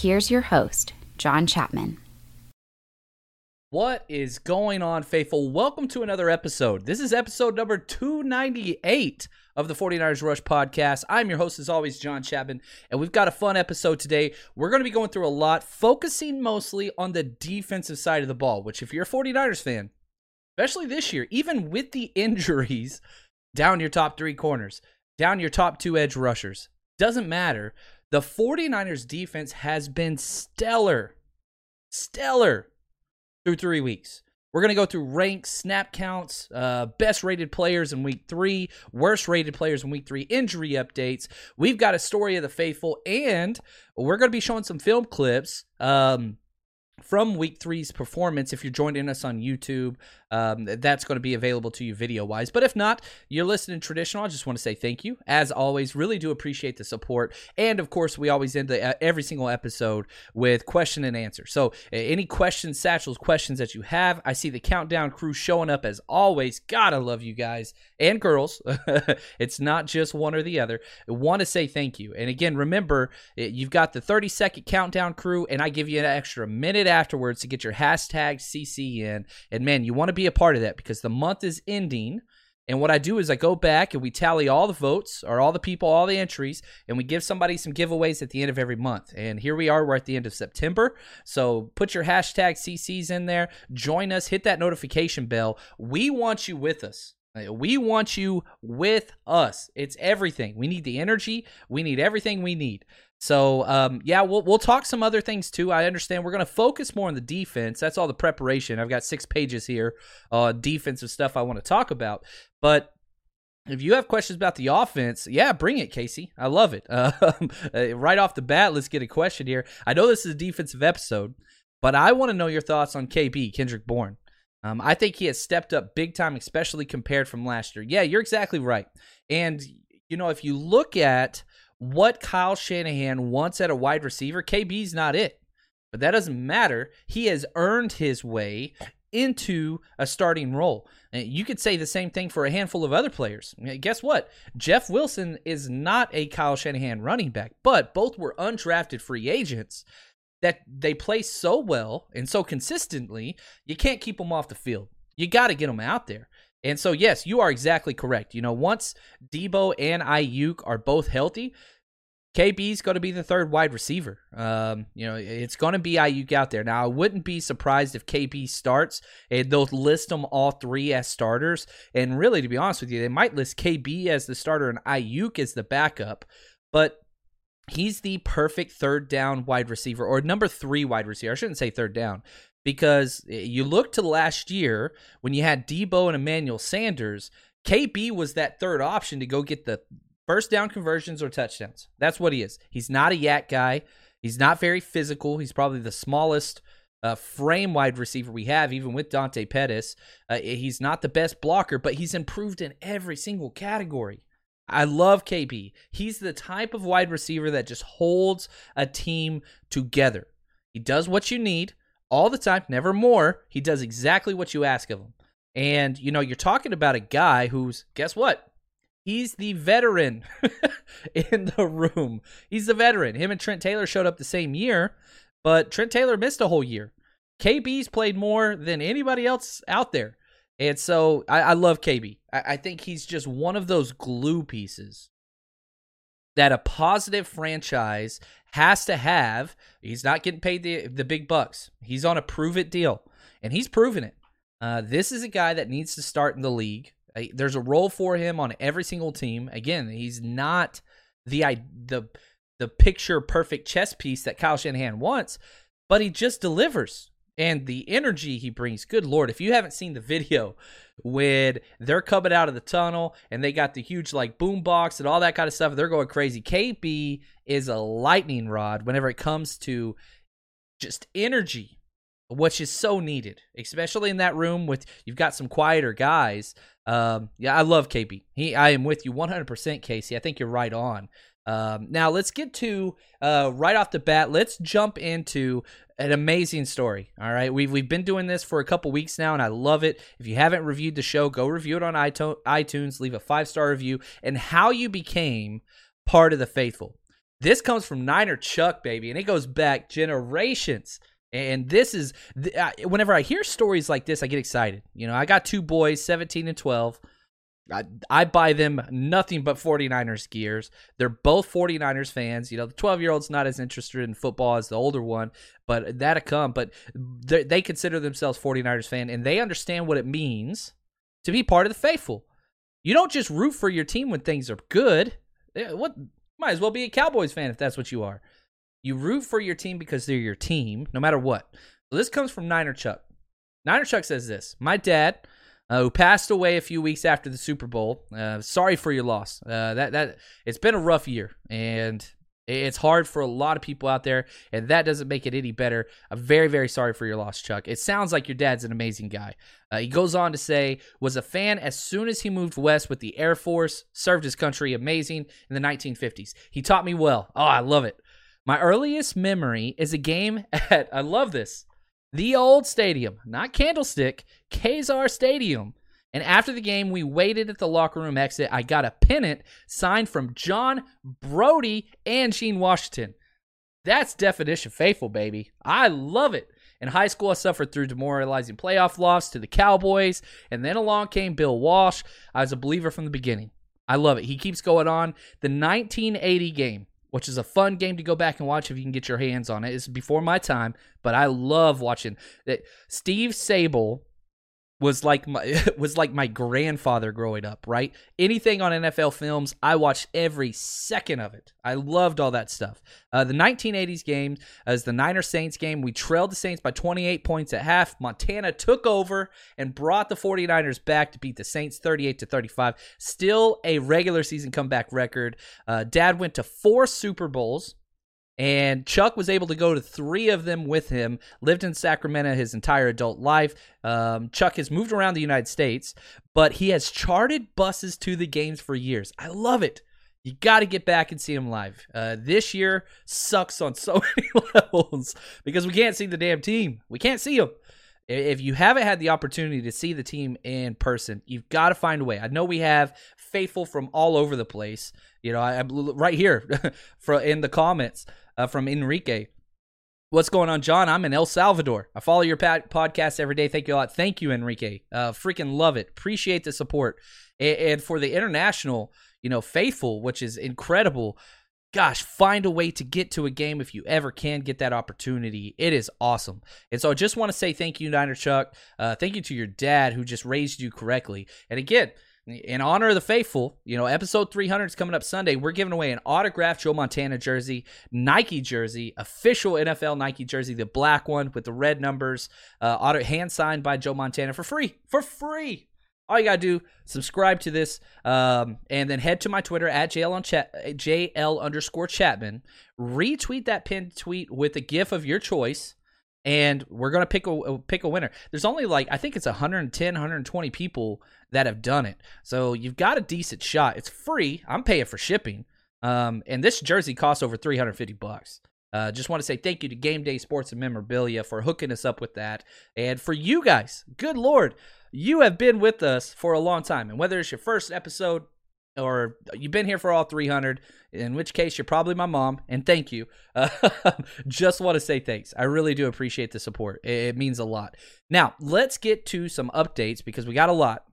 Here's your host, John Chapman. What is going on, faithful? Welcome to another episode. This is episode number 298 of the 49ers Rush podcast. I'm your host, as always, John Chapman, and we've got a fun episode today. We're going to be going through a lot, focusing mostly on the defensive side of the ball, which, if you're a 49ers fan, especially this year, even with the injuries, down your top three corners, down your top two edge rushers, doesn't matter. The 49ers defense has been stellar, stellar through three weeks. We're going to go through ranks, snap counts, uh, best rated players in week three, worst rated players in week three, injury updates. We've got a story of the faithful, and we're going to be showing some film clips. Um, from week three's performance. If you're joining us on YouTube, um, that's going to be available to you video wise. But if not, you're listening traditional. I just want to say thank you. As always, really do appreciate the support. And of course, we always end the, every single episode with question and answer. So uh, any questions, satchels, questions that you have, I see the countdown crew showing up as always. I love you guys and girls. it's not just one or the other. I want to say thank you. And again, remember, uh, you've got the 30 second countdown crew, and I give you an extra minute afterwards to get your hashtag CC in. And man, you want to be a part of that because the month is ending. And what I do is I go back and we tally all the votes or all the people, all the entries, and we give somebody some giveaways at the end of every month. And here we are, we're at the end of September. So put your hashtag CCs in there, join us, hit that notification bell. We want you with us. We want you with us. It's everything. We need the energy. We need everything we need. So um, yeah, we'll we'll talk some other things too. I understand we're going to focus more on the defense. That's all the preparation. I've got six pages here, uh, defensive stuff I want to talk about. But if you have questions about the offense, yeah, bring it, Casey. I love it. Um, uh, right off the bat, let's get a question here. I know this is a defensive episode, but I want to know your thoughts on KB Kendrick Bourne. Um, I think he has stepped up big time, especially compared from last year. Yeah, you're exactly right. And you know, if you look at what Kyle Shanahan wants at a wide receiver, KB's not it. But that doesn't matter. He has earned his way into a starting role. You could say the same thing for a handful of other players. Guess what? Jeff Wilson is not a Kyle Shanahan running back, but both were undrafted free agents that they play so well and so consistently, you can't keep them off the field. You got to get them out there. And so, yes, you are exactly correct. You know, once Deebo and Aiyuk are both healthy, KB's going to be the third wide receiver. Um, you know, it's going to be Aiyuk out there. Now, I wouldn't be surprised if KB starts and they'll list them all three as starters. And really, to be honest with you, they might list KB as the starter and Aiyuk as the backup. But he's the perfect third down wide receiver or number three wide receiver. I shouldn't say third down because you look to last year when you had Deebo and Emmanuel Sanders. KB was that third option to go get the First down conversions or touchdowns. That's what he is. He's not a YAC guy. He's not very physical. He's probably the smallest uh, frame wide receiver we have, even with Dante Pettis. Uh, he's not the best blocker, but he's improved in every single category. I love KB. He's the type of wide receiver that just holds a team together. He does what you need all the time, never more. He does exactly what you ask of him. And, you know, you're talking about a guy who's, guess what? He's the veteran in the room. He's the veteran. Him and Trent Taylor showed up the same year, but Trent Taylor missed a whole year. KB's played more than anybody else out there. And so I, I love KB. I, I think he's just one of those glue pieces that a positive franchise has to have. He's not getting paid the the big bucks. He's on a prove it deal, and he's proven it. Uh, this is a guy that needs to start in the league. There's a role for him on every single team. Again, he's not the the the picture perfect chess piece that Kyle Shanahan wants, but he just delivers. And the energy he brings, good lord, if you haven't seen the video when they're coming out of the tunnel and they got the huge like boom box and all that kind of stuff, they're going crazy. KB is a lightning rod whenever it comes to just energy which is so needed, especially in that room with you've got some quieter guys. Um, yeah, I love KB. He, I am with you 100%, Casey. I think you're right on. Um, now let's get to uh, right off the bat. Let's jump into an amazing story. All right, we've we've been doing this for a couple weeks now, and I love it. If you haven't reviewed the show, go review it on iTunes. Leave a five star review and how you became part of the faithful. This comes from Niner Chuck, baby, and it goes back generations. And this is whenever I hear stories like this, I get excited. You know, I got two boys, 17 and 12. I, I buy them nothing but 49ers gears. They're both 49ers fans. You know, the 12 year old's not as interested in football as the older one, but that'll come. But they consider themselves 49ers fan and they understand what it means to be part of the faithful. You don't just root for your team when things are good. What might as well be a Cowboys fan if that's what you are. You root for your team because they're your team, no matter what. So this comes from Niner Chuck. Niner Chuck says this My dad, uh, who passed away a few weeks after the Super Bowl, uh, sorry for your loss. Uh, that, that It's been a rough year, and it's hard for a lot of people out there, and that doesn't make it any better. I'm very, very sorry for your loss, Chuck. It sounds like your dad's an amazing guy. Uh, he goes on to say, was a fan as soon as he moved west with the Air Force, served his country amazing in the 1950s. He taught me well. Oh, I love it. My earliest memory is a game at, I love this, the old stadium, not Candlestick, Kezar Stadium. And after the game, we waited at the locker room exit. I got a pennant signed from John Brodie and Gene Washington. That's definition faithful, baby. I love it. In high school, I suffered through demoralizing playoff loss to the Cowboys, and then along came Bill Walsh. I was a believer from the beginning. I love it. He keeps going on. The 1980 game, which is a fun game to go back and watch if you can get your hands on it. It's before my time, but I love watching it. Steve Sabol was like my was like my grandfather growing up, right? Anything on NFL films, I watched every second of it. I loved all that stuff. Uh, the 1980s game as the Niner Saints game, we trailed the Saints by 28 points at half. Montana took over and brought the 49ers back to beat the Saints 38 to 35. Still a regular season comeback record. Uh, Dad went to four Super Bowls and Chuck was able to go to three of them with him. Lived in Sacramento his entire adult life. Um, Chuck has moved around the United States, but he has charted buses to the games for years. I love it. You got to get back and see him live. Uh, this year sucks on so many levels because we can't see the damn team. We can't see them. If you haven't had the opportunity to see the team in person, you've got to find a way. I know we have faithful from all over the place. You know, I, am right here for in the comments uh, from Enrique. What's going on, John? I'm in El Salvador. I follow your podcast every day. Thank you a lot. Thank you, Enrique. Uh, freaking love it. Appreciate the support. And, and for the international, you know, faithful, which is incredible. gosh, find a way to get to a game if you ever can get that opportunity. It is awesome. And so I just want to say thank you, Niner Chuck. Uh, thank you to your dad who just raised you correctly. And again, in honor of the faithful, you know, episode 300 is coming up Sunday. We're giving away an autographed Joe Montana jersey, Nike jersey, official NFL Nike jersey, the black one with the red numbers, uh, auto hand signed by Joe Montana for free. For free. All you gotta do, subscribe to this, um, and then head to my Twitter at JL on chat, JL underscore Chapman. Retweet that pinned tweet with a GIF of your choice, and we're gonna pick a pick a winner. There's only like I think it's 110, 120 people that have done it, so you've got a decent shot. It's free. I'm paying for shipping, um, and this jersey costs over 350 bucks. Uh, just want to say thank you to Game Day Sports and Memorabilia for hooking us up with that. And for you guys, good Lord, you have been with us for a long time. And whether it's your first episode or you've been here for all 300, in which case you're probably my mom, and thank you. Uh, just want to say thanks. I really do appreciate the support. It, means a lot. Now, let's get to some updates because we got a lot.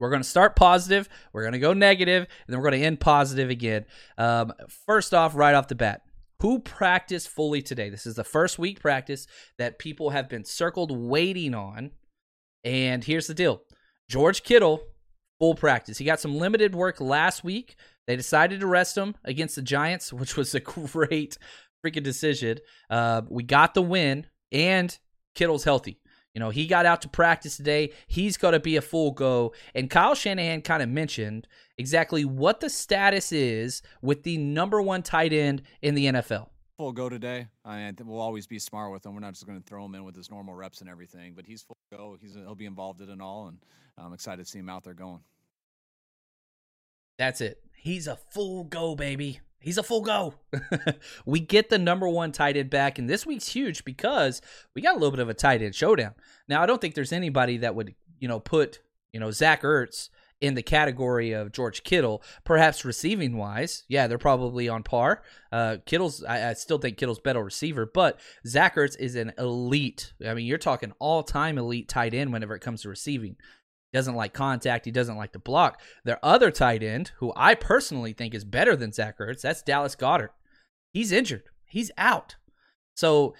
We're going to start positive, we're going to go negative, and then we're going to end positive again. Um, first off, right off the bat, who practiced fully today? This is the first week practice that people have been circled waiting on. And here's the deal George Kittle, full practice. He got some limited work last week. They decided to rest him against the Giants, which was a great freaking decision. Uh, we got the win, and Kittle's healthy. You know, he got out to practice today. He's going to be a full go. And Kyle Shanahan kind of mentioned exactly what the status is with the number one tight end in the NFL. Full go today. I mean, we'll always be smart with him. We're not just going to throw him in with his normal reps and everything, but he's full go. He's he'll be involved in it all, and I'm excited to see him out there going. That's it. He's a full go, baby. He's a full go. we get the number one tight end back, and this week's huge because we got a little bit of a tight end showdown. Now, I don't think there's anybody that would, you know, put, you know, Zach Ertz in the category of George Kittle, perhaps receiving wise. Yeah, they're probably on par. Uh, Kittle's, I, I, still think Kittle's better receiver, but Zach Ertz is an elite. I mean, you're talking all time elite tight end whenever it comes to receiving He doesn't like contact. He doesn't like to block. Their other tight end, who I personally think is better than Zach Ertz, that's Dallas Goedert. He's injured. He's out. So,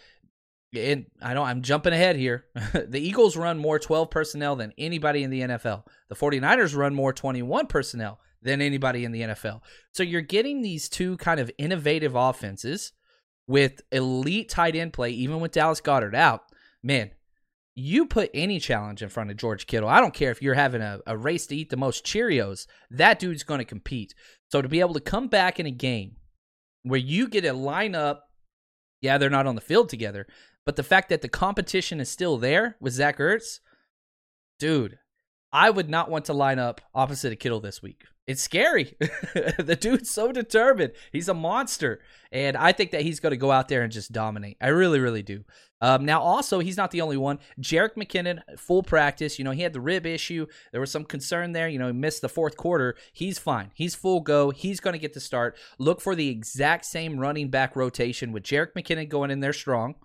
and I don't, I'm jumping ahead here. the Eagles run more 12 personnel than anybody in the NFL. The 49ers run more 21 personnel than anybody in the NFL. So you're getting these two kind of innovative offenses with elite tight end play, even with Dallas Goedert out. Man, you put any challenge in front of George Kittle. I don't care if you're having a, a race to eat the most Cheerios, that dude's going to compete. So to be able to come back in a game where you get a lineup, yeah, they're not on the field together, but the fact that the competition is still there with Zach Ertz, dude, I would not want to line up opposite of Kittle this week. It's scary. the dude's so determined. He's a monster. And I think that he's going to go out there and just dominate. I really, really do. Um, now, also, he's not the only one. Jerick McKinnon, full practice. You know, he had the rib issue. There was some concern there. You know, he missed the fourth quarter. He's fine. He's full go. He's going to get the start. Look for the exact same running back rotation with Jerick McKinnon going in there strong.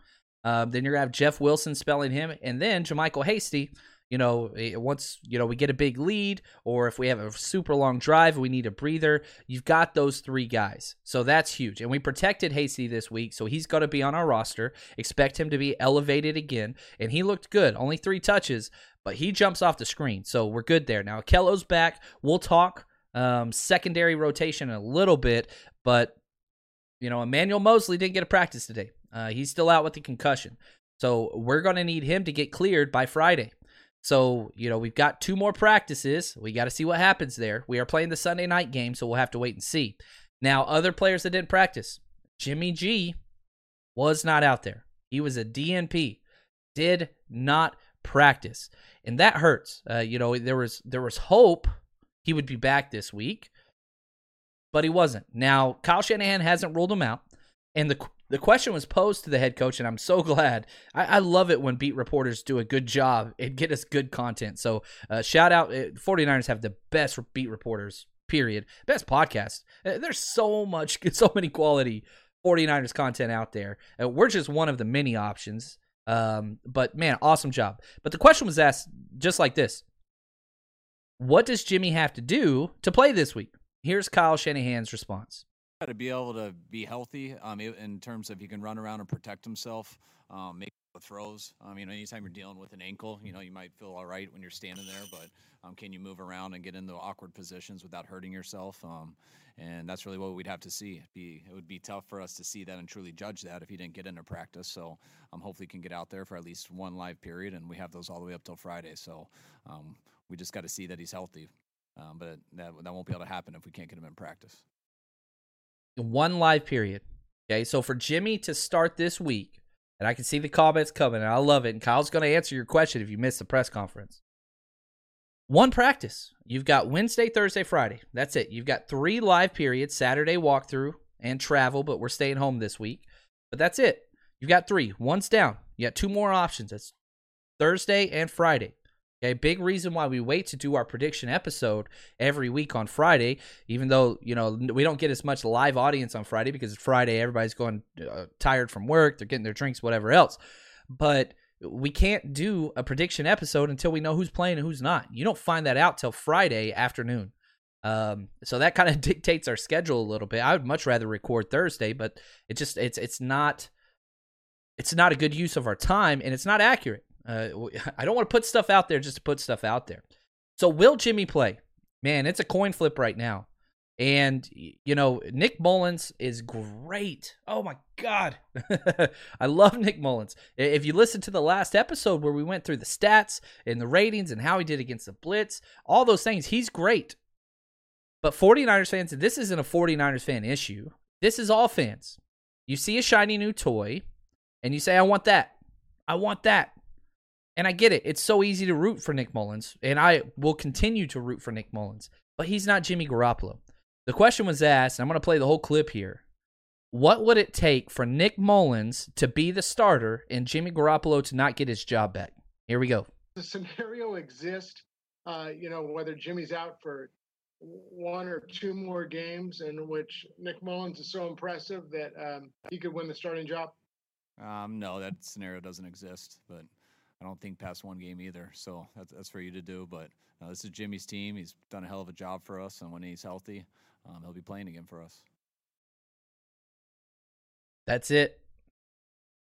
Um, then you're going to have Jeff Wilson spelling him. And then JaMycal Hasty you know, eh, once you know we get a big lead, or if we have a super long drive, we need a breather. You've got those three guys, so that's huge. And we protected Hasty this week, so he's got to be on our roster. Expect him to be elevated again, and he looked good. Only three touches, but he jumps off the screen, so we're good there. Now Kello's back. We'll talk um, secondary rotation a little bit, but you know, Emmanuel Moseley didn't get a practice today. Uh, he's still out with the concussion. So we're going to need him to get cleared by Friday. So, you know, we've got two more practices. We got to see what happens there. We are playing the Sunday night game, so we'll have to wait and see. Now, other players that didn't practice, Jimmy G was not out there. He was a DNP, did not practice, and that hurts. Uh, you know, there was there was hope he would be back this week, but he wasn't. Now, Kyle Shanahan hasn't ruled him out, and the the question was posed to the head coach, and I'm so glad. I, I, love it when beat reporters do a good job and get us good content. So, uh, shout out 49ers uh, have the best beat reporters, period. Best podcast. Uh, there's so much, so many quality 49ers content out there. Uh, we're just one of the many options. Um, but man, awesome job. But the question was asked just like this What does Jimmy have to do to play this week? Here's Kyle Shanahan's response. Got to be able to be healthy um, in terms of he can run around and protect himself, um, make throws. I mean, anytime you're dealing with an ankle, you know, you might feel all right when you're standing there, but um, can you move around and get into awkward positions without hurting yourself? Um, and that's really what we'd have to see. It'd be it would be tough for us to see that and truly judge that if he didn't get into practice. So um, hopefully can get out there for at least one live period, and we have those all the way up till Friday. So um, we just got to see that he's healthy. Um, but that that won't be able to happen if we can't get him in practice. One live period. Okay, so for Jimmy to start this week, and I can see the comments coming, and I love it. And Kyle's going to answer your question if you missed the press conference. One practice. You've got Wednesday, Thursday, Friday. That's it. You've got three live periods Saturday walkthrough and travel, but we're staying home this week. But that's it. You've got three. One's down. You got two more options. That's Thursday and Friday. Okay, big reason why we wait to do our prediction episode every week on Friday, even though you know we don't get as much live audience on Friday because it's Friday. Everybody's going uh, tired from work, they're getting their drinks, whatever else. But we can't do a prediction episode until we know who's playing and who's not. You don't find that out till Friday afternoon. Um, so that kind of dictates our schedule a little bit. I would much rather record Thursday, but it just it's it's not it's not a good use of our time and it's not accurate. Uh, I don't want to put stuff out there just to put stuff out there. So will Jimmy play? Man, it's a coin flip right now. And you know, Nick Mullens is great. Oh my god. I love Nick Mullens. If you listen to the last episode where we went through the stats and the ratings and how he did against the blitz, all those things, he's great. But 49ers fans, this isn't a 49ers fan issue. This is all fans. You see a shiny new toy and you say I want that. I want that. And I get it. It's so easy to root for Nick Mullens, and I will continue to root for Nick Mullens. But he's not Jimmy Garoppolo. The question was asked, and I'm going to play the whole clip here. What would it take for Nick Mullens to be the starter and Jimmy Garoppolo to not get his job back? Here we go. The scenario exists, uh, you know, whether Jimmy's out for one or two more games in which Nick Mullens is so impressive that um, he could win the starting job? Um, no, that scenario doesn't exist. But I don't think past one game either. So that's, that's for you to do. But uh, this is Jimmy's team. He's done a hell of a job for us, and when he's healthy, um, he'll be playing again for us. That's it.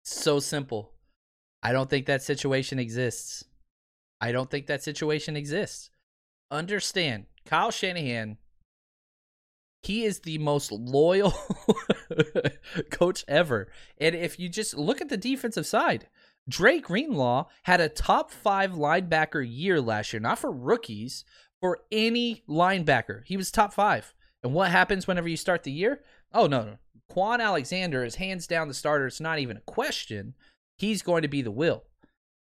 So simple. I don't think that situation exists. I don't think that situation exists. Understand, Kyle Shanahan, he is the most loyal coach ever. And if you just look at the defensive side, Dre Greenlaw had a top five linebacker year last year, not for rookies, for any linebacker. He was top five. And what happens whenever you start the year? Oh, no, no. Kwon Alexander is hands down the starter. It's not even a question. He's going to be the will.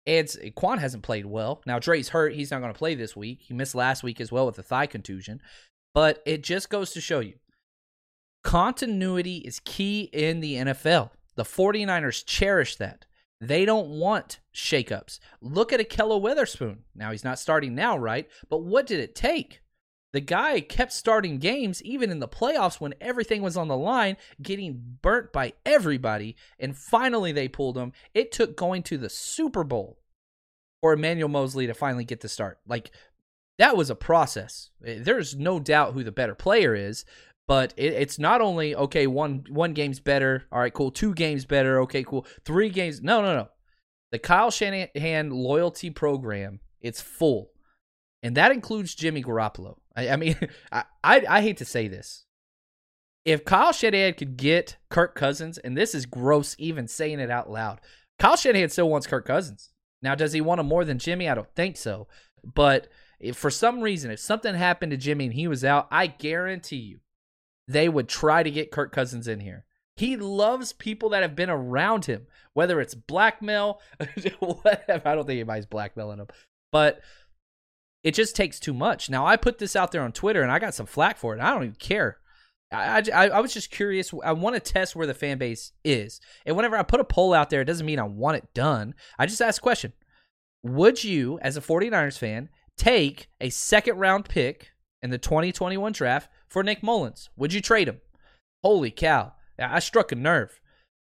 And Kwon hasn't played well. Now, Dre's hurt. He's not going to play this week. He missed last week as well with a thigh contusion. But it just goes to show you continuity is key in the NFL. The 49ers cherish that. They don't want shakeups. Look at Ahkello Witherspoon. Now he's not starting now, right? But what did it take? The guy kept starting games even in the playoffs when everything was on the line, getting burnt by everybody, and finally they pulled him. It took going to the Super Bowl for Emmanuel Moseley to finally get the start. Like that was a process. Eh, there's no doubt who the better player is, but it, it's not only okay one one game's better all right cool two games better okay cool three games no no no. The kyle shanahan loyalty program it's full. And that includes jimmy garoppolo. I, I mean I, I, I hate to say this. If kyle shanahan could get kirk cousins and this is gross even saying it out loud kyle shanahan still wants kirk cousins. Now does he want him more than jimmy? I don't think so. But if for some reason if something happened to jimmy and he was out i guarantee you they would try to get Kirk Cousins in here. He loves people that have been around him, whether it's blackmail, whatever. I don't think anybody's blackmailing him, but it just takes too much. Now, I put this out there on Twitter and I got some flack for it. I don't even care. I, I, I was just curious. I want to test where the fan base is. And whenever I put a poll out there, it doesn't mean I want it done. I just ask a question Would you, as a 49ers fan, take a second round pick in the 2021 draft for Nick Mullens. Would you trade him? Holy cow. I struck a nerve.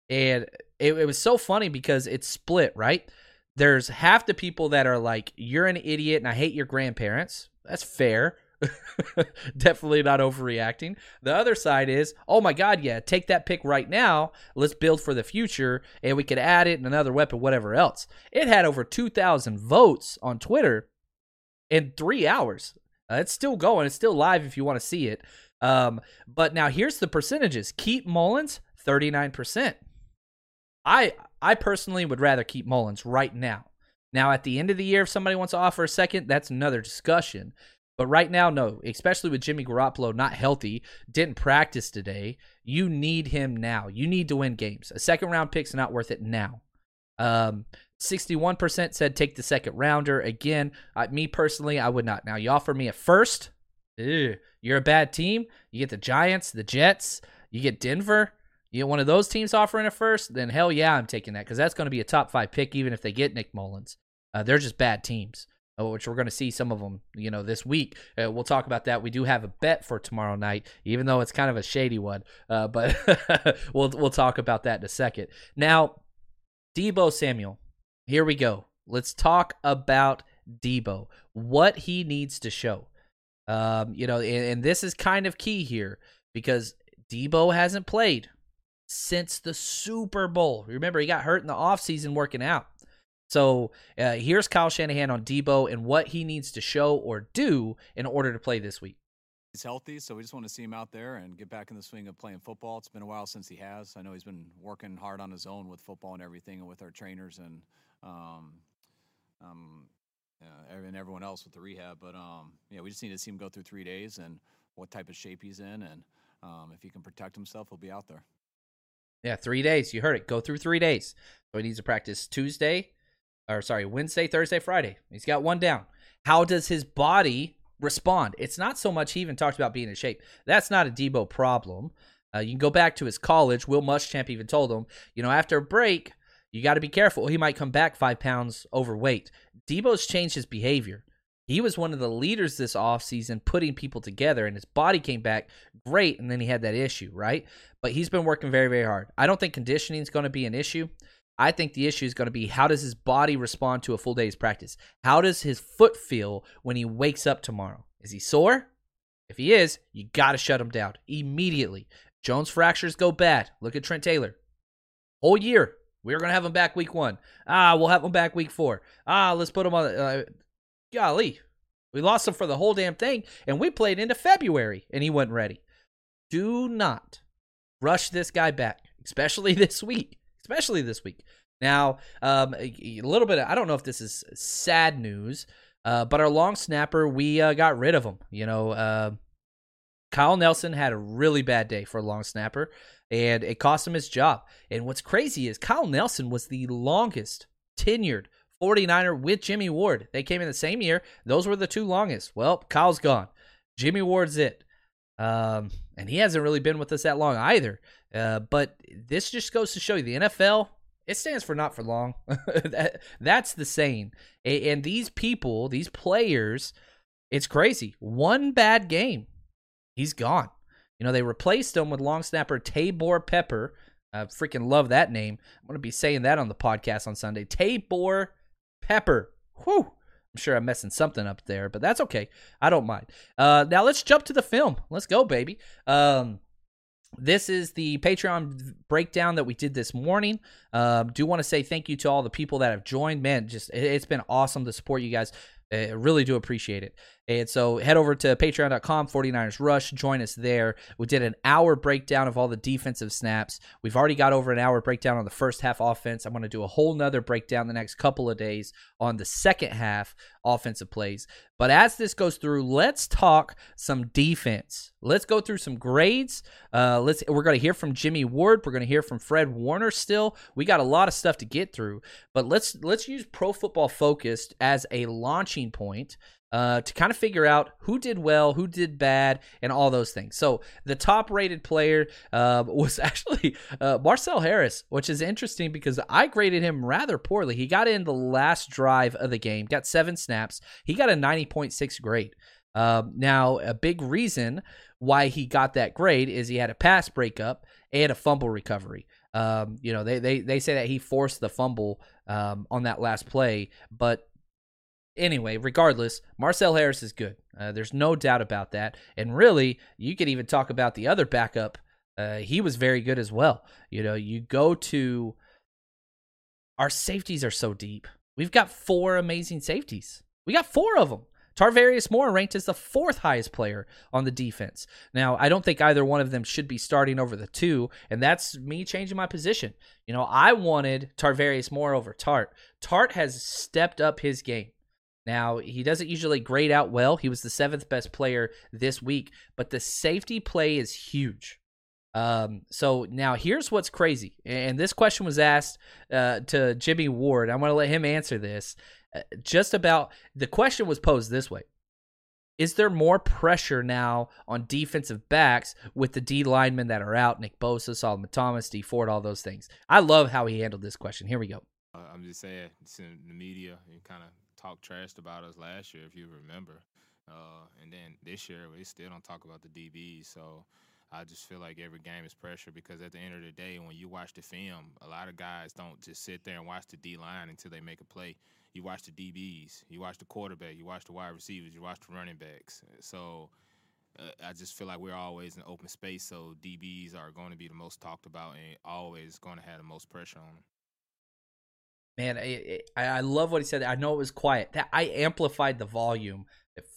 And it, it was so funny because it's split, right? There's half the people that are like, you're an idiot and I hate your grandparents. That's fair. Definitely not overreacting. The other side is, oh my God, yeah, take that pick right now. Let's build for the future, and we could add it in another weapon, whatever else. It had over 2,000 votes on Twitter in three hours. Uh, it's still going. It's still live if you want to see it. Um, but now here's the percentages. Keep Mullens, 39%. I I personally would rather keep Mullens right now. Now, at the end of the year, if somebody wants to offer a second, that's another discussion. But right now, no, especially with Jimmy Garoppolo not healthy, didn't practice today. You need him now. You need to win games. A second round pick's not worth it now. Um, 61% said take the second rounder. Again, I, me personally, I would not. Now, you offer me a first, ew, you're a bad team. You get the Giants, the Jets, you get Denver. You get one of those teams offering a first, then hell yeah, I'm taking that because that's going to be a top five pick, even if they get Nick Mullens. Uh, they're just bad teams, uh, which we're going to see some of them, you know, this week. Uh, we'll talk about that. We do have a bet for tomorrow night, even though it's kind of a shady one. Uh, but we'll we'll talk about that in a second. Now, Deebo Samuel, here we go. Let's talk about Deebo, What he needs to show. Um, you know, and, and this is kind of key here because Deebo hasn't played since the Super Bowl. Remember, he got hurt in the offseason working out. So uh, here's Kyle Shanahan on Deebo and what he needs to show or do in order to play this week. He's healthy, so we just want to see him out there and get back in the swing of playing football. It's been a while since he has. I know he's been working hard on his own with football and everything, and with our trainers and um, um, uh, and everyone else with the rehab. But um, yeah, we just need to see him go through three days and what type of shape he's in, and um, if he can protect himself, he'll be out there. Yeah, three days. You heard it. Go through three days. So he needs to practice Tuesday, or sorry, Wednesday, Thursday, Friday. He's got one down. How does his body respond? It's not so much he even talked about being in shape. That's not a Deebo problem. Uh, you can go back to his college. Will Muschamp even told him, you know, after a break, you got to be careful. He might come back five pounds overweight. Deebo's changed his behavior. He was one of the leaders this offseason, putting people together, and his body came back great, and then he had that issue, right? But he's been working very, very hard. I don't think conditioning is going to be an issue. I think the issue is going to be how does his body respond to a full day's practice? How does his foot feel when he wakes up tomorrow? Is he sore? If he is, you got to shut him down immediately. Jones fractures go bad. Look at Trent Taylor. Whole year, we are going to have him back week one. Ah, we'll have him back week four. Ah, let's put him on. Uh, golly, we lost him for the whole damn thing, and we played into February, and he wasn't ready. Do not rush this guy back, especially this week. Especially this week. Now, um, a, little bit. Of, I don't know if this is sad news, uh, but our long snapper, we uh, got rid of him. You know, uh, Kyle Nelson had a really bad day for a long snapper, and it cost him his job. And what's crazy is Kyle Nelson was the longest tenured 49er with Jimmy Ward. They came in the same year. Those were the two longest. Well, Kyle's gone. Jimmy Ward's it. Um, and he hasn't really been with us that long either. Uh, but this just goes to show you the NFL, it stands for not for long. that, that's the saying. And these people, these players, it's crazy. One bad game, he's gone. You know, they replaced him with long snapper Taybor Pepper. I freaking love that name. I'm going to be saying that on the podcast on Sunday. Taybor Pepper. Whew. I'm sure I'm messing something up there, but that's okay. I don't mind. Uh, now let's jump to the film. Let's go, baby. Um, this is the Patreon breakdown that we did this morning. Um, do want to say thank you to all the people that have joined. Man, just it, has been awesome to support you guys. I really do appreciate it. And so head over to patreon.com, 49ers Rush. Join us there. We did an hour breakdown of all the defensive snaps. We've already got over an hour breakdown on the first half offense. I'm going to do a whole nother breakdown the next couple of days on the second half offensive plays. But as this goes through, let's talk some defense. Let's go through some grades. Uh, let's we're going to hear from Jimmy Ward. We're going to hear from Fred Warner still. We got a lot of stuff to get through. But let's let's use Pro Football Focused as a launching point uh, to kind of figure out who did well, who did bad, and all those things. So the top rated player uh, was actually uh, Marcel Harris, which is interesting because I graded him rather poorly. He got in the last drive of the game, got seven snaps. He got a 90.6 grade. Um, now, a big reason why he got that grade is he had a pass breakup and a fumble recovery. Um, you know, they, they, they say that he forced the fumble um, on that last play, but anyway, regardless, Marcel Harris is good. Uh, there's no doubt about that. And really, you could even talk about the other backup. Uh, he was very good as well. You know, you go to our safeties are so deep. We've got four amazing safeties. We got four of them. Tarvarius Moore ranked as the fourth highest player on the defense. Now, I don't think either one of them should be starting over the two, and that's me changing my position. You know, I wanted Tarvarius Moore over Tartt. Tartt has stepped up his game. Now, he doesn't usually grade out well. He was the seventh best player this week, but the safety play is huge. Um, so now here's what's crazy. And this question was asked uh, to Jimmy Ward. I'm going to let him answer this. Uh, just about the question was posed this way Is there more pressure now on defensive backs with the D linemen that are out? Nick Bosa, Solomon Thomas, Dee Ford, all those things. I love how he handled this question. Here we go. I'm just saying, it's in the media, you kind of talk trash about us last year, if you remember. Uh, and then this year, we still don't talk about the DBs. So I just feel like every game is pressure because at the end of the day, when you watch the film, a lot of guys don't just sit there and watch the D line until they make a play. You watch the DBs, you watch the quarterback, you watch the wide receivers, you watch the running backs. So uh, I just feel like we're always in open space. So DBs are going to be the most talked about and always going to have the most pressure on them. Man, I, I love what he said. I know it was quiet. That I amplified the volume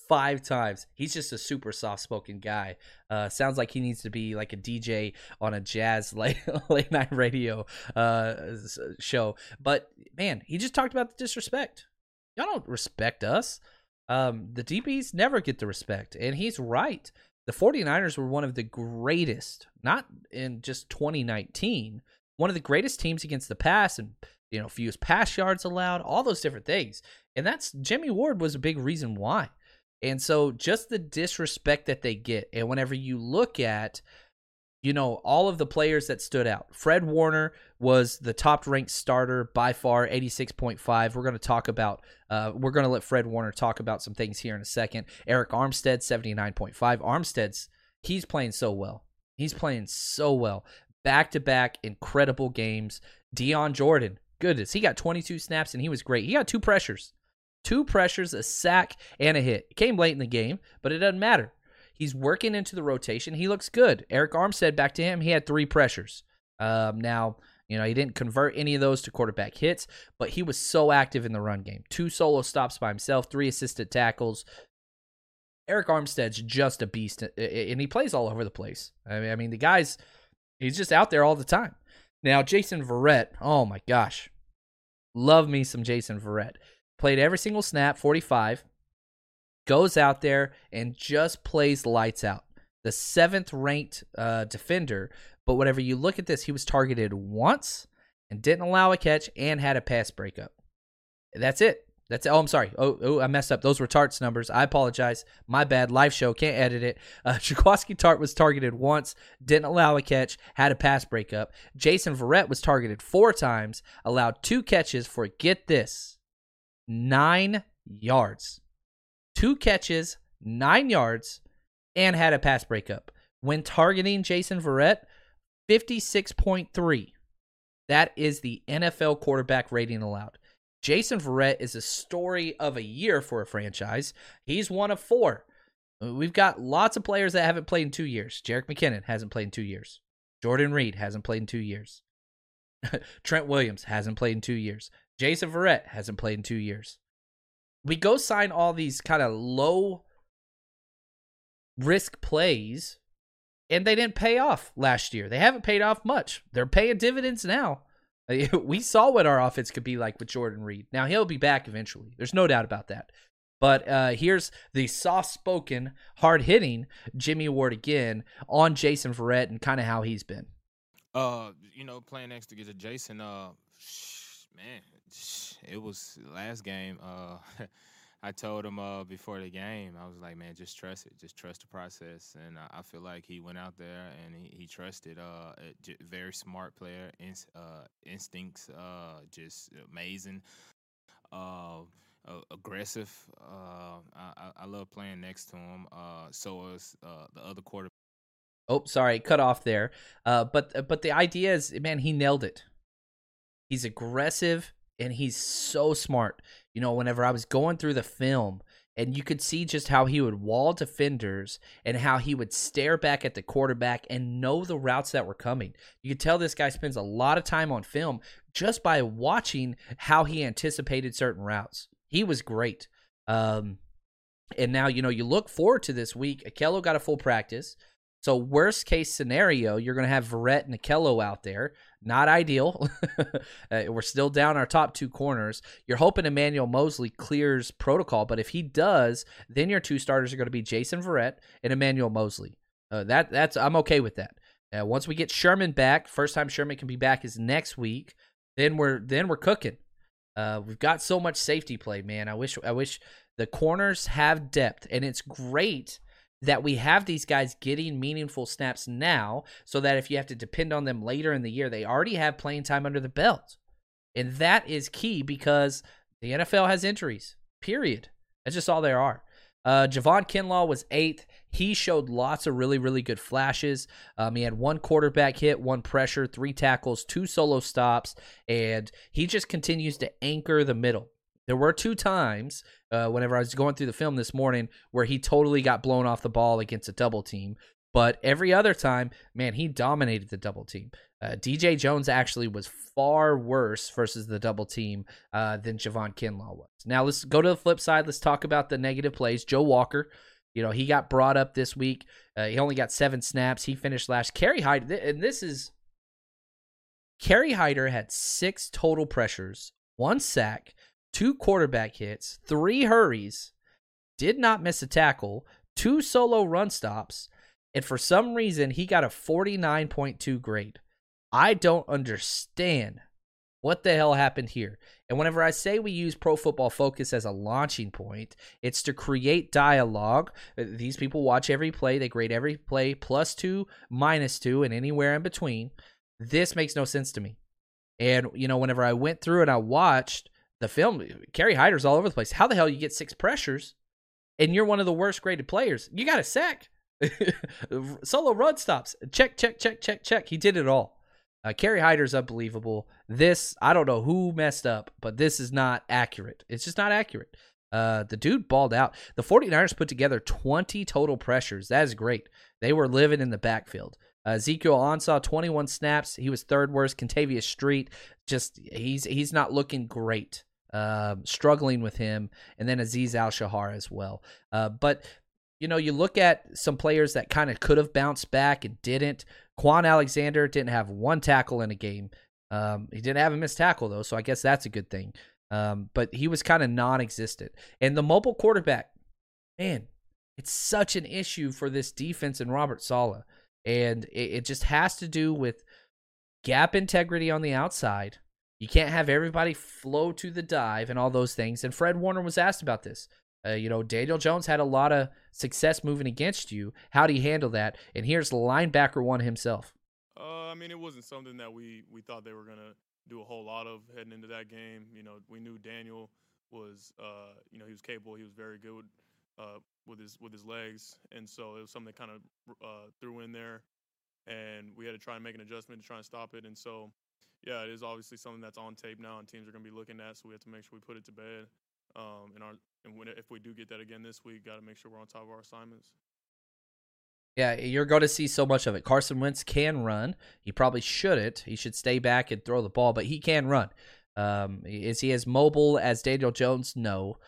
five times. He's just a super soft spoken guy. Uh, sounds like he needs to be like a DJ on a jazz late, late night radio uh, show. But man, he just talked about the disrespect. Y'all don't respect us. Um, the DBs never get the respect. And he's right. The 49ers were one of the greatest, not in just 2019, one of the greatest teams against the pass and you know, fewest pass yards allowed, all those different things. And that's Jimmy Ward was a big reason why. And so just the disrespect that they get. And whenever you look at, you know, all of the players that stood out, Fred Warner was the top ranked starter by far, 86.5. We're going to talk about, uh, we're going to let Fred Warner talk about some things here in a second. Arik Armstead, 79.5. Armstead's, he's playing so well. He's playing so well. Back to back, incredible games. Dion Jordan, goodness, he got 22 snaps and he was great. He got two pressures. Two pressures, a sack, and a hit. It came late in the game, but it doesn't matter. He's working into the rotation. He looks good. Arik Armstead, back to him, he had three pressures. Um, now, you know, he didn't convert any of those to quarterback hits, but he was so active in the run game. Two solo stops by himself, three assisted tackles. Arik Armstead's just a beast, and he plays all over the place. I mean, I mean, the guy's he's just out there all the time. Now, Jason Verrett, oh my gosh, love me some Jason Verrett played every single snap, 45, goes out there and just plays lights out. The seventh ranked uh, defender, but whenever you look at this, he was targeted once and didn't allow a catch and had a pass breakup. That's it. That's. Oh, I'm sorry. Oh, oh, I messed up. Those were Tartt's numbers. I apologize. My bad. Live show. Can't edit it. Uh, Jaquiski Tartt was targeted once, didn't allow a catch, had a pass breakup. Jason Verrett was targeted four times, allowed two catches for, get this, nine yards, two catches, nine yards, and had a pass breakup. When targeting Jason Verrett, 56.3. That is the NFL quarterback rating allowed. Jason Verrett is a story of a year for a franchise. He's one of four. We've got lots of players that haven't played in two years. Jerick McKinnon hasn't played in two years. Jordan Reed hasn't played in two years. Trent Williams hasn't played in two years. Jason Verrett hasn't played in two years. We go sign all these kind of low risk plays, and they didn't pay off last year. They haven't paid off much. They're paying dividends now. We saw what our offense could be like with Jordan Reed. Now he'll be back eventually. There's no doubt about that. But uh, here's the soft-spoken, hard-hitting Jimmy Ward again on Jason Verrett and kind of how he's been. Uh, you know, playing next to get to Jason. Uh, man, it was last game. Uh, I told him uh, before the game, I was like, man, just trust it, just trust the process. And I, I feel like he went out there and he, he trusted. Uh, very smart player, ins- uh, instincts, uh, just amazing. Uh, aggressive. Uh, I, I love playing next to him. So is the other quarter. Oh, sorry, cut off there. But but the idea is, man, he nailed it. He's aggressive. And he's so smart. You know, whenever I was going through the film, and you could see just how he would wall defenders and how he would stare back at the quarterback and know the routes that were coming. You could tell this guy spends a lot of time on film just by watching how he anticipated certain routes. He was great. Um, and now, you know, you look forward to this week. Ahkello got a full practice. So, worst case scenario, you're going to have Verrett and Ahkello out there. Not ideal. uh, we're still down our top two corners. You're hoping Emmanuel Moseley clears protocol, but if he does, then your two starters are going to be Jason Verrett and Emmanuel Moseley. Uh, that that's I'm okay with that. Uh, once we get Sherman back, first time Sherman can be back is next week. Then we're then we're cooking. Uh, we've got so much safety play, man. I wish I wish the corners have depth, and it's great that we have these guys getting meaningful snaps now so that if you have to depend on them later in the year, they already have playing time under the belt. And that is key because the NFL has injuries, period. That's just all there are. Uh, Javon Kinlaw was eighth. He showed lots of really, really good flashes. Um, he had one quarterback hit, one pressure, three tackles, two solo stops, and he just continues to anchor the middle. There were two times uh, whenever I was going through the film this morning where he totally got blown off the ball against a double team. But every other time, man, he dominated the double team. Uh, DJ Jones actually was far worse versus the double team uh, than Javon Kinlaw was. Now let's go to the flip side. Let's talk about the negative plays. Joe Walker, you know, he got brought up this week. Uh, he only got seven snaps. He finished last. Kerry Hyder, and this is Kerry Hyder had six total pressures, one sack, two quarterback hits, three hurries, did not miss a tackle, two solo run stops, and for some reason he got a 49.2 grade. I don't understand what the hell happened here. And whenever I say we use Pro Football Focus as a launching point, it's to create dialogue. Uh, these people watch every play, they grade every play plus two, minus two, and anywhere in between. This makes no sense to me. And, you know, whenever I went through and I watched, the film, Kerry Hyder's all over the place. How the hell you get six pressures and you're one of the worst graded players? You got a sack. Solo run stops. Check, check, check, check, check. He did it all. Uh, Kerry Hyder's unbelievable. This, I don't know who messed up, but this is not accurate. It's just not accurate. Uh, the dude balled out. The 49ers put together 20 total pressures. That is great. They were living in the backfield. Uh, Ezekiel Ansah, 21 snaps. He was third worst. Kentavius Street, just he's he's not looking great uh, struggling with him, and then Azeez Al-Shaair as well. Uh, but you know, you look at some players that kind of could have bounced back and didn't. Kwon Alexander didn't have one tackle in a game. Um, he didn't have a missed tackle though, so I guess that's a good thing. Um, but he was kind of non-existent. And the mobile quarterback, man, it's such an issue for this defense and Robert Saleh, and it, it just has to do with gap integrity on the outside you can't have everybody flow to the dive and all those things. And Fred Warner was asked about this. Uh, you know, Daniel Jones had a lot of success moving against you. How do you handle that? And here's linebacker one himself. Uh, I mean, it wasn't something that we we thought they were gonna do a whole lot of heading into that game. You know, we knew Daniel was, uh, you know, he was capable. He was very good uh, with his with his legs, and so it was something that kind of uh, threw in there, and we had to try and make an adjustment to try and stop it. And so yeah, it is obviously something that's on tape now, and teams are going to be looking at. So we have to make sure we put it to bed. Um, and our and when if we do get that again this week, got to make sure we're on top of our assignments. Yeah, you're going to see so much of it. Carson Wentz can run. He probably shouldn't. He should stay back and throw the ball, but he can run. Um, is he as mobile as Daniel Jones? No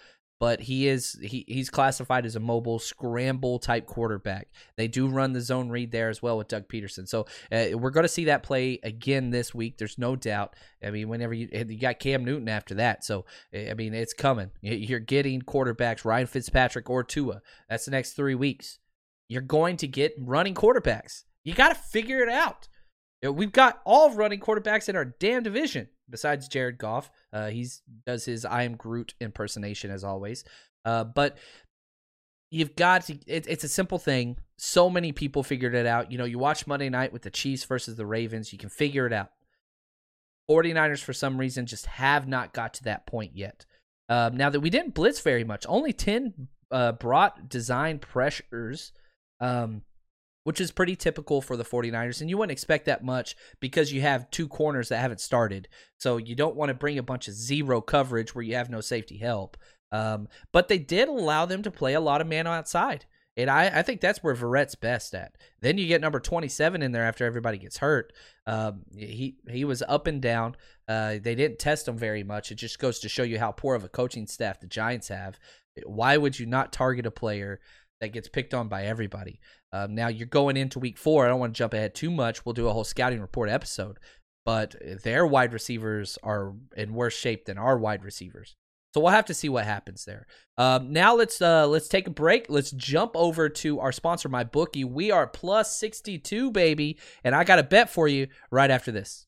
but he is he, he's classified as a mobile scramble type quarterback. They do run the zone read there as well with Doug Pederson. So uh, we're going to see that play again this week. There's no doubt. I mean, whenever you you got Cam Newton after that, so I mean it's coming. You're getting quarterbacks Ryan Fitzpatrick or Tua. That's the next three weeks. You're going to get running quarterbacks. You got to figure it out. We've got all running quarterbacks in our damn division besides Jared Goff. Uh, he's does his I am Groot impersonation as always. Uh, but you've got to, it, it's a simple thing. So many people figured it out. You know, you watch Monday night with the Chiefs versus the Ravens, you can figure it out. 49ers, for some reason, just have not got to that point yet. Um, now that we didn't blitz very much, only 10 uh, brought design pressures, um, which is pretty typical for the 49ers. And you wouldn't expect that much because you have two corners that haven't started. So you don't want to bring a bunch of zero coverage where you have no safety help. Um, but they did allow them to play a lot of man outside. And I, I think that's where Verrett's best at. Then you get number 27 in there after everybody gets hurt. Um, he he was up and down. Uh, they didn't test him very much. It just goes to show you how poor of a coaching staff the Giants have. Why would you not target a player that gets picked on by everybody? Um, now you're going into week four. I don't want to jump ahead too much. We'll do a whole scouting report episode. But their wide receivers are in worse shape than our wide receivers. So we'll have to see what happens there. Um, now let's uh, let's take a break. Let's jump over to our sponsor, my bookie. We are plus sixty two, baby, and I got a bet for you right after this.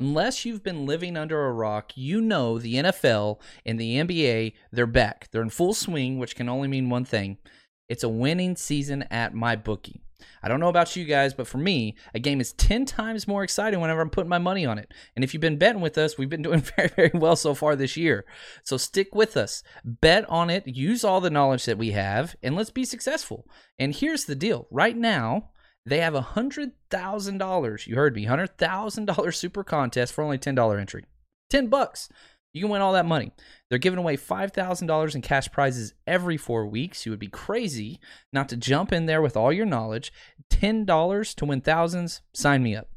Unless you've been living under a rock, you know the NFL and the NBA, they're back. They're in full swing, which can only mean one thing. It's a winning season at my bookie. I don't know about you guys, but for me, a game is 10 times more exciting whenever I'm putting my money on it. And if you've been betting with us, we've been doing very, very well so far this year. So stick with us, bet on it, use all the knowledge that we have, and let's be successful. And here's the deal right now, they have a $100,000, you heard me, $100,000 super contest for only $10 entry. 10 bucks. You can win all that money. They're giving away $5,000 in cash prizes every four weeks. You would be crazy not to jump in there with all your knowledge. $10 to win thousands. Sign me up.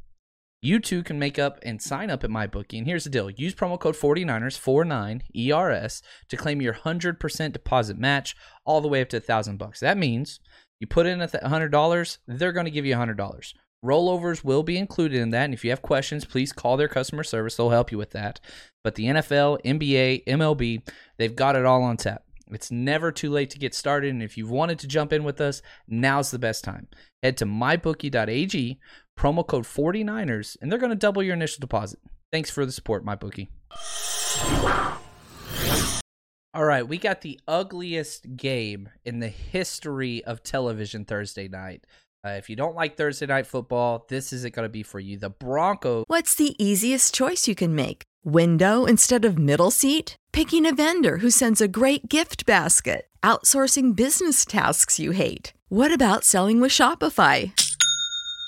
You too can make up and sign up at MyBookie. And here's the deal use promo code 49ers, 49 ERS, to claim your 100% deposit match all the way up to 1000 bucks. That means you put in $100, they're going to give you $100. Rollovers will be included in that. And if you have questions, please call their customer service. They'll help you with that. But the NFL, NBA, MLB, they've got it all on tap. It's never too late to get started. And if you've wanted to jump in with us, now's the best time. Head to mybookie.ag, promo code 49ers, and they're going to double your initial deposit. Thanks for the support, MyBookie. All right, we got the ugliest game in the history of television Thursday night. Uh, if you don't like Thursday night football, this isn't going to be for you. The Broncos. What's the easiest choice you can make? Window instead of middle seat? Picking a vendor who sends a great gift basket? Outsourcing business tasks you hate? What about selling with Shopify?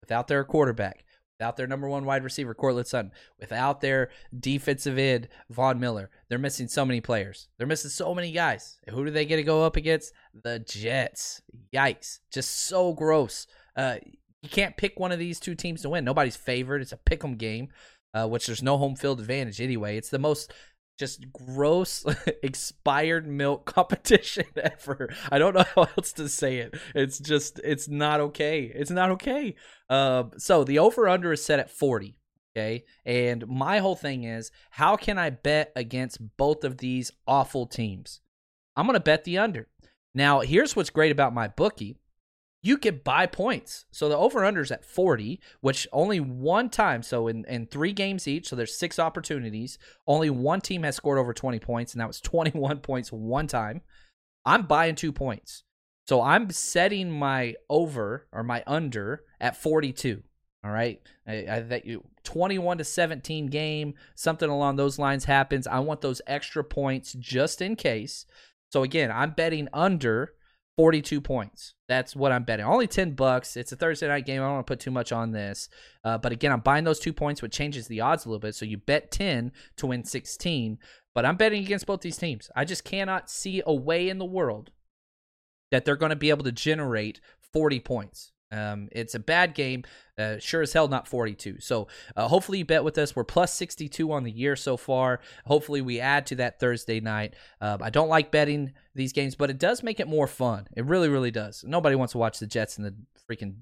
without their quarterback, without their number one wide receiver, Courtland Sutton, without their defensive end, Von Miller. They're missing so many players. They're missing so many guys. Who do they get to go up against? The Jets. Yikes. Just so gross. Uh, you can't pick one of these two teams to win. Nobody's favored. It's a pick 'em game, uh, which there's no home field advantage anyway. It's the most just gross expired milk competition ever. I don't know how else to say it. It's just it's not okay. It's not okay. Uh, so the over under is set at 40. Okay. And my whole thing is how can I bet against both of these awful teams? I'm gonna bet the under. Now, here's what's great about my bookie you could buy points. So the over under is at 40, which only one time, so in, in three games each, so there's six opportunities, only one team has scored over 20 points, and that was 21 points one time. I'm buying two points. So I'm setting my over or my under at 42. All right. I, I that you 21 to 17 game, something along those lines happens. I want those extra points just in case. So again, I'm betting under 42 points. That's what I'm betting. Only 10 bucks. It's a Thursday night game. I don't want to put too much on this. Uh, but again, I'm buying those two points, which changes the odds a little bit. So you bet 10 to win 16. But I'm betting against both these teams. I just cannot see a way in the world that they're going to be able to generate 40 points. Um, it's a bad game. Uh, sure as hell not 42. So uh, hopefully you bet with us. We're plus 62 on the year so far. Hopefully we add to that Thursday night. Uh, I don't like betting these games, but it does make it more fun. It really, really does. Nobody wants to watch the Jets and the freaking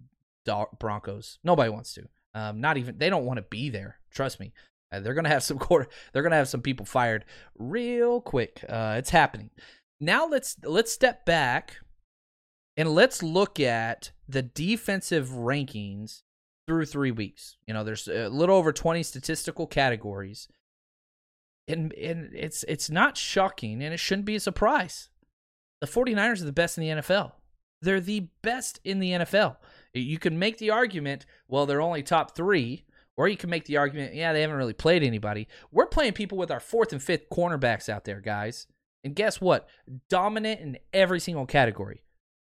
Broncos. Nobody wants to. Um, not even they don't want to be there. Trust me. Uh, they're gonna have some quarter. They're gonna have some people fired real quick. Uh, it's happening. Now let's let's step back and let's look at the defensive rankings through three weeks. You know, there's a little over 20 statistical categories. And, and it's it's not shocking and it shouldn't be a surprise. The 49ers are the best in the NFL. They're the best in the NFL. You can make the argument, well, they're only top three, or you can make the argument, yeah, they haven't really played anybody. We're playing people with our fourth and fifth cornerbacks out there, guys. And guess what? Dominant in every single category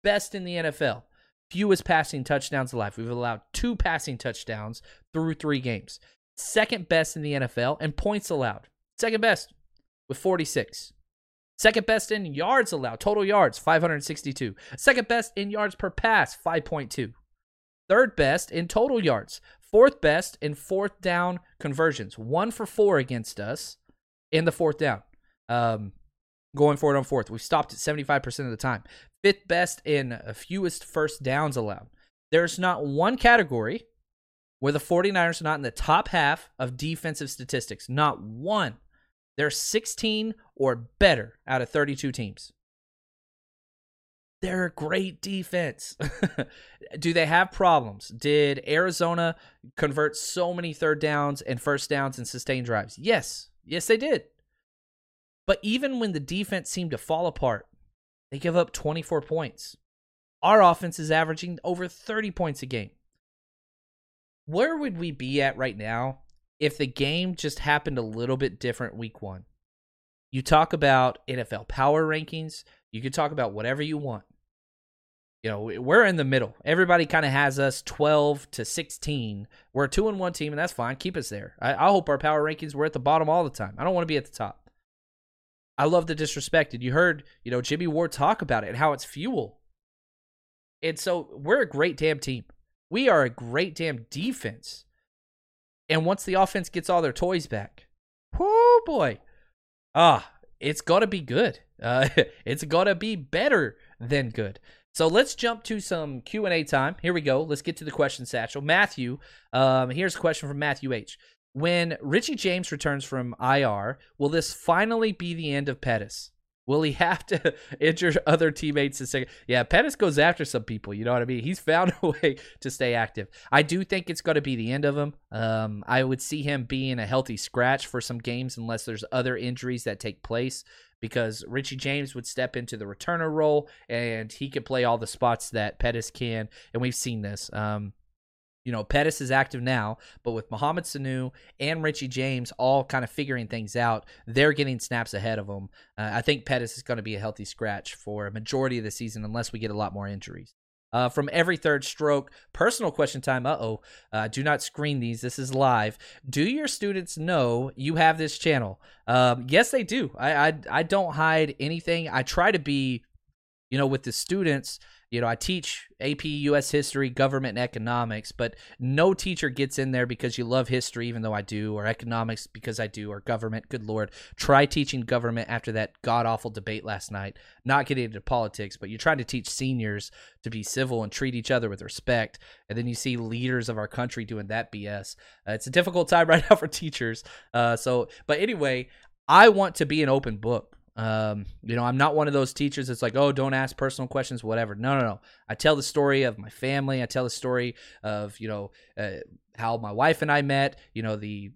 best in the NFL. Fewest passing touchdowns alive. We've allowed two passing touchdowns through three games. Second best in the NFL and points allowed. Second best with 46. Second best in yards allowed, total yards, 562. Second best in yards per pass, 5.2. Third best in total yards. Fourth best in fourth down conversions. One for four against us in the fourth down. Um, going forward on fourth. We've stopped at 75% of the time. Fifth best in uh, fewest first downs allowed. There's not one category where the 49ers are not in the top half of defensive statistics. Not one. They're 16 or better out of 32 teams. They're a great defense. Do they have problems? Did Arizona convert so many third downs and first downs and sustained drives? Yes. Yes, they did. But even when the defense seemed to fall apart, they give up 24 points. Our offense is averaging over 30 points a game. Where would we be at right now if the game just happened a little bit different week one? You talk about NFL power rankings, you could talk about whatever you want. You know, we're in the middle. Everybody kind of has us 12 to 16. We're a two and one team, and that's fine. Keep us there. I, I hope our power rankings were at the bottom all the time. I don't want to be at the top. I love the disrespect. And You heard, you know, Jimmy Ward talk about it and how it's fuel. And so we're a great damn team. We are a great damn defense. And once the offense gets all their toys back, oh boy, ah, it's gotta be good. Uh, it's gotta be better than good. So let's jump to some Q and A time. Here we go. Let's get to the question satchel. Matthew, um, here's a question from Matthew H. When Richie James returns from IR, will this finally be the end of Pettis? Will he have to injure other teammates to say, yeah, Pettis goes after some people. You know what I mean? He's found a way to stay active. I do think it's going to be the end of him. Um, I would see him being a healthy scratch for some games unless there's other injuries that take place because Richie James would step into the returner role and he could play all the spots that Pettis can. And we've seen this. Um, you know, Pettis is active now, but with Mohamed Sanu and Richie James all kind of figuring things out, they're getting snaps ahead of them. Uh, I think Pettis is going to be a healthy scratch for a majority of the season unless we get a lot more injuries. Uh, from every third stroke, personal question time. Uh oh. Uh, do not screen these. This is live. Do your students know you have this channel? Um, yes, they do. I, I I don't hide anything. I try to be, you know, with the students you know, I teach AP US history, government, and economics, but no teacher gets in there because you love history, even though I do, or economics because I do, or government. Good Lord. Try teaching government after that god awful debate last night. Not getting into politics, but you're trying to teach seniors to be civil and treat each other with respect. And then you see leaders of our country doing that BS. Uh, it's a difficult time right now for teachers. Uh, so, but anyway, I want to be an open book. Um, you know, I'm not one of those teachers that's like, oh, don't ask personal questions, whatever. No, no, no. I tell the story of my family. I tell the story of, you know, uh, how my wife and I met, you know, the,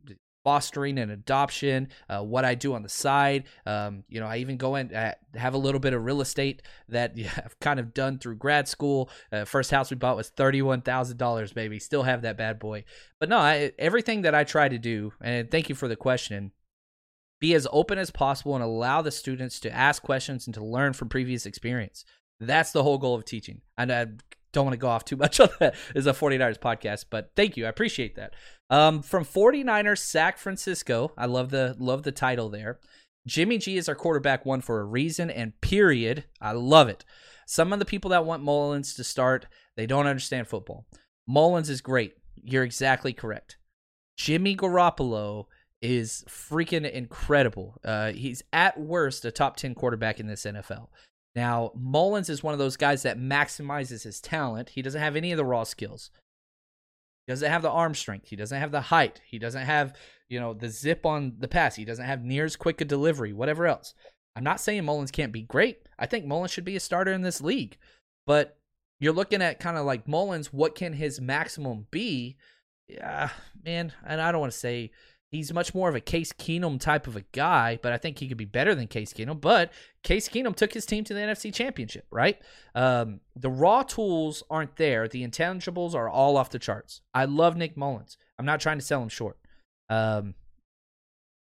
fostering and adoption, uh, what I do on the side. Um, you know, I even go in, uh, have a little bit of real estate that yeah, I've kind of done through grad school. Uh, first house we bought was $31,000, baby. Still have that bad boy. But no, I, everything that I try to do, and thank you for the question Be as open as possible and allow the students to ask questions and to learn from previous experience. That's the whole goal of teaching. And I don't want to go off too much on that as a 49ers podcast, but thank you. I appreciate that. Um, from 49ers Sac Francisco, I love the love the title there. Jimmy G is our quarterback one for a reason and period. I love it. Some of the people that want Mullens to start, they don't understand football. Mullens is great. You're exactly correct. Jimmy Garoppolo is freaking incredible. Uh, he's at worst a top 10 quarterback in this NFL. Now, Mullens is one of those guys that maximizes his talent. He doesn't have any of the raw skills. He doesn't have the arm strength. He doesn't have the height. He doesn't have, you know, the zip on the pass. He doesn't have near as quick a delivery, whatever else. I'm not saying Mullens can't be great. I think Mullens should be a starter in this league. But you're looking at kind of like Mullens, what can his maximum be? Yeah, man, and I don't want to say he's much more of a Case Keenum type of a guy, but I think he could be better than Case Keenum. But Case Keenum took his team to the NFC Championship, right? Um, the raw tools aren't there. The intangibles are all off the charts. I love Nick Mullens. I'm not trying to sell him short. Um,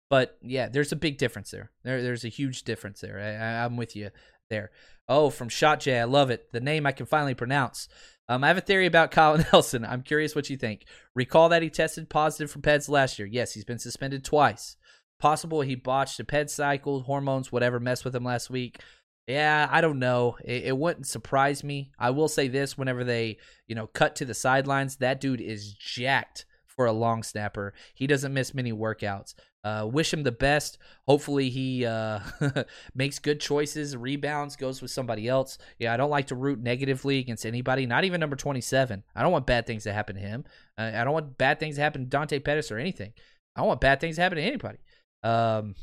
but yeah, there's a big difference there. There, there's a huge difference there. I, I'm with you there. Oh, from Shot J, I love it. The name I can finally pronounce. Um, I have a theory about Kyle Nelson. I'm curious what you think. Recall that he tested positive for PEDS last year. Yes, he's been suspended twice. Possible he botched a PED cycle, hormones, whatever messed with him last week. Yeah, I don't know. It, it, wouldn't surprise me. I will say this: whenever they, you know, cut to the sidelines, that dude is jacked for a long snapper. He doesn't miss many workouts. Uh, wish him the best. Hopefully, he uh, makes good choices, rebounds, goes with somebody else. Yeah, I don't like to root negatively against anybody, not even number 27. I don't want bad things to happen to him. Uh, I don't want bad things to happen to Dante Pettis or anything. I don't want bad things to happen to anybody. Um,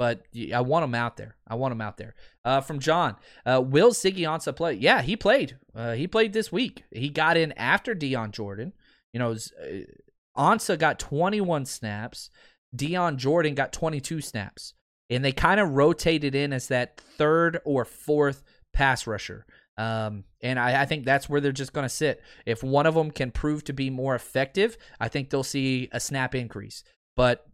but I want him out there. I want him out there. Uh, from John, uh, will Ziggy Ansah play? Yeah, he played. Uh, he played this week. He got in after Dion Jordan. You know, uh, Ansah got 21 snaps. Dion Jordan got 22 snaps, and they kind of rotated in as that third or fourth pass rusher. Um, and I, I, think that's where they're just going to sit. If one of them can prove to be more effective, I think they'll see a snap increase. But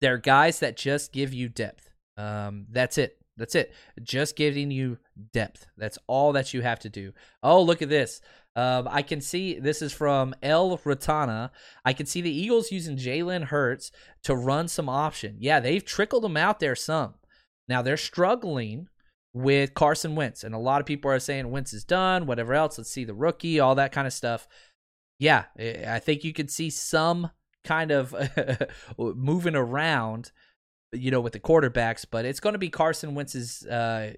they're guys that just give you depth. Um, that's it. That's it. Just giving you depth. That's all that you have to do. Oh, look at this. Um, I can see this is from El Ratana. I can see the Eagles using Jalen Hurts to run some option. Yeah, they've trickled them out there some. Now they're struggling with Carson Wentz, and a lot of people are saying Wentz is done. Whatever else, let's see the rookie, all that kind of stuff. Yeah, I think you could see some kind of moving around, you know, with the quarterbacks, but it's going to be Carson Wentz's uh,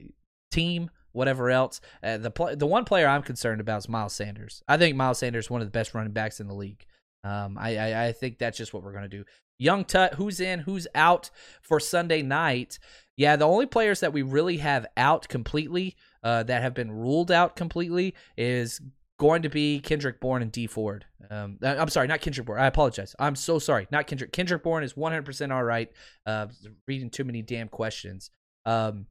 team whatever else. Uh, the pl- the one player I'm concerned about is Miles Sanders. I think Miles Sanders is one of the best running backs in the league. Um, I, I, I think that's just what we're gonna do. Young Tut, who's in, who's out for Sunday night? Yeah, the only players that we really have out completely, uh, that have been ruled out completely, is going to be Kendrick Bourne and Dee Ford. Um, uh, I'm sorry, not Kendrick Bourne. I apologize. I'm so sorry. Not Kendrick. Kendrick Bourne is 100% all right. Uh, reading too many damn questions. Um,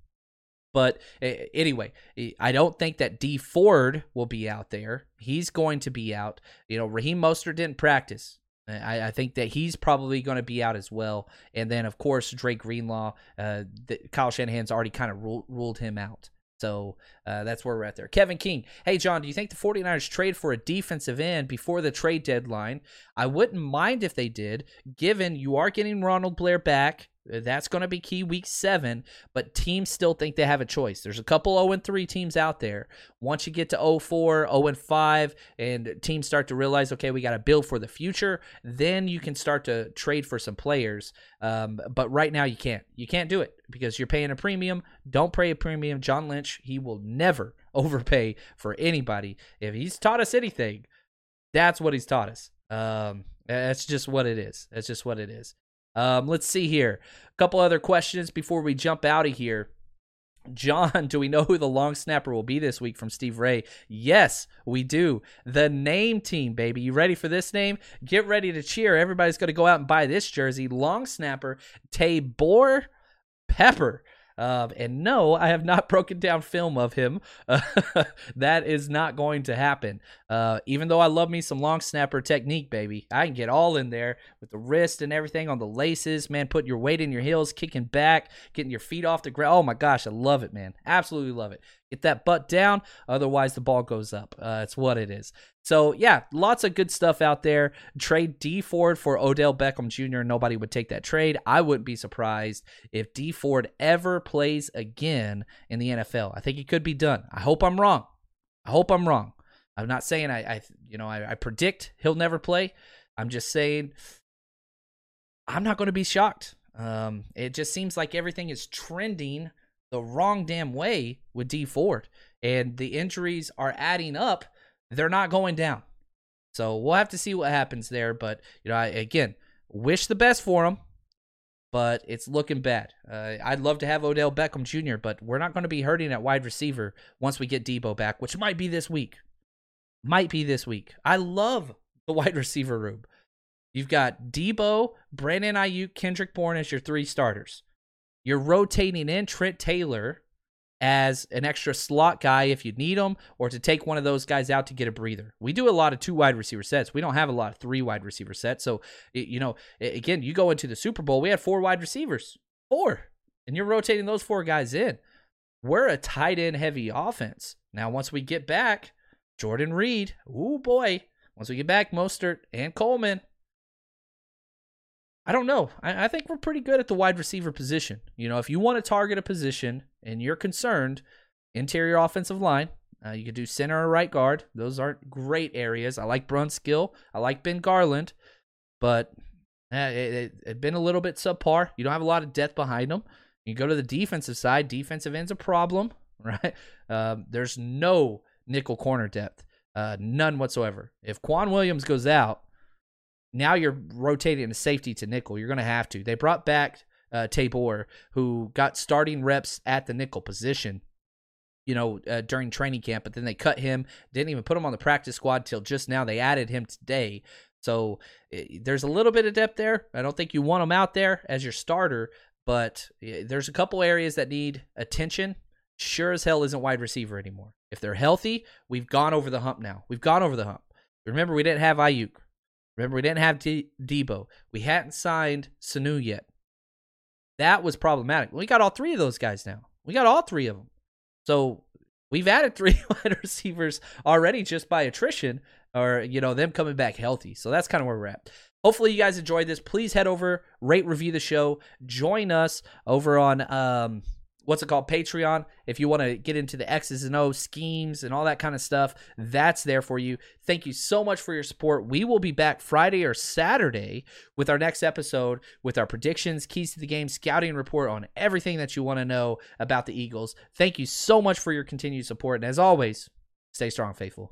but anyway, I don't think that Dee Ford will be out there. He's going to be out. You know, Raheem Mostert didn't practice. I, I, think that he's probably going to be out as well. And then, of course, Drake Greenlaw, uh, the, Kyle Shanahan's already kind of ruled, ruled him out. So uh, that's where we're at there. Kevin King. Hey, John, do you think the 49ers trade for a defensive end before the trade deadline? I wouldn't mind if they did, given you are getting Ronald Blair back. That's going to be key week seven, but teams still think they have a choice. There's a couple 0 3 teams out there. Once you get to 0 4, 0 5, and teams start to realize, okay, we got to build for the future, then you can start to trade for some players. Um, but right now, you can't. You can't do it because you're paying a premium. Don't pay a premium. John Lynch, he will never overpay for anybody. If he's taught us anything, that's what he's taught us. Um, that's just what it is. That's just what it is. Um, let's see here. A couple other questions before we jump out of here. John, do we know who the long snapper will be this week from Steve Ray? Yes, we do. The name team, baby. You ready for this name? Get ready to cheer. Everybody's going to go out and buy this jersey. Long snapper, Taybor Pepper. Um, and no, I have not broken down film of him. Uh, that is not going to happen. Uh, even though I love me some long snapper technique, baby, I can get all in there with the wrist and everything on the laces. Man, putting your weight in your heels, kicking back, getting your feet off the ground. Oh my gosh, I love it, man. Absolutely love it. Get that butt down. Otherwise, the ball goes up. Uh, it's what it is. So, yeah, lots of good stuff out there. Trade Dee Ford for Odell Beckham Jr. Nobody would take that trade. I wouldn't be surprised if Dee Ford ever plays again in the NFL. I think it could be done. I hope I'm wrong. I hope I'm wrong. I'm not saying I, I you know, I, I predict he'll never play. I'm just saying I'm not going to be shocked. Um, it just seems like everything is trending the wrong damn way with Dee Ford, and the injuries are adding up. They're not going down. So we'll have to see what happens there. But you know, I, again, wish the best for him, but it's looking bad. Uh, I'd love to have Odell Beckham Jr., but we're not going to be hurting at wide receiver once we get Deebo back, which might be this week. Might be this week. I love the wide receiver room. You've got Deebo, Brandon Aiyuk, Kendrick Bourne as your three starters. You're rotating in Trent Taylor as an extra slot guy if you need him, or to take one of those guys out to get a breather. We do a lot of two wide receiver sets. We don't have a lot of three wide receiver sets. So, you know, again, you go into the Super Bowl, we had four wide receivers, four, and you're rotating those four guys in. We're a tight end heavy offense. Now, once we get back, Jordan Reed, oh boy, once we get back, Mostert and Coleman, I don't know. I, I, think we're pretty good at the wide receiver position. You know, if you want to target a position and you're concerned, interior offensive line, uh, you could do center or right guard. Those aren't great areas. I like Brunskill. I like Ben Garland, but uh, it, it, been a little bit subpar. You don't have a lot of depth behind them. You go to the defensive side. Defensive end's a problem, right? Um, there's no nickel corner depth, uh, none whatsoever. If K'Waun Williams goes out, now you're rotating a safety to nickel. You're going to have to. They brought back uh, Tabor, who got starting reps at the nickel position, you know, uh, during training camp, but then they cut him. Didn't even put him on the practice squad till just now. They added him today. So it, eh, there's a little bit of depth there. I don't think you want him out there as your starter, but eh, there's a couple areas that need attention. Sure as hell isn't wide receiver anymore. If they're healthy, we've gone over the hump now. We've gone over the hump. Remember, we didn't have Aiyuk. Remember, we didn't have D- Deebo. We hadn't signed Sanu yet. That was problematic. We got all three of those guys now. We got all three of them. So we've added three wide receivers already just by attrition or, you know, them coming back healthy. So that's kind of where we're at. Hopefully you guys enjoyed this. Please head over, rate, review the show. Join us over on um, what's it called patreon. If you want to get into the x's and o's schemes and all that kind of stuff that's there for you. Thank you so much for your support. We will be back friday or saturday with our next episode with our predictions keys to the game scouting report on everything that you want to know about the eagles. Thank you so much for your continued support and as always stay strong faithful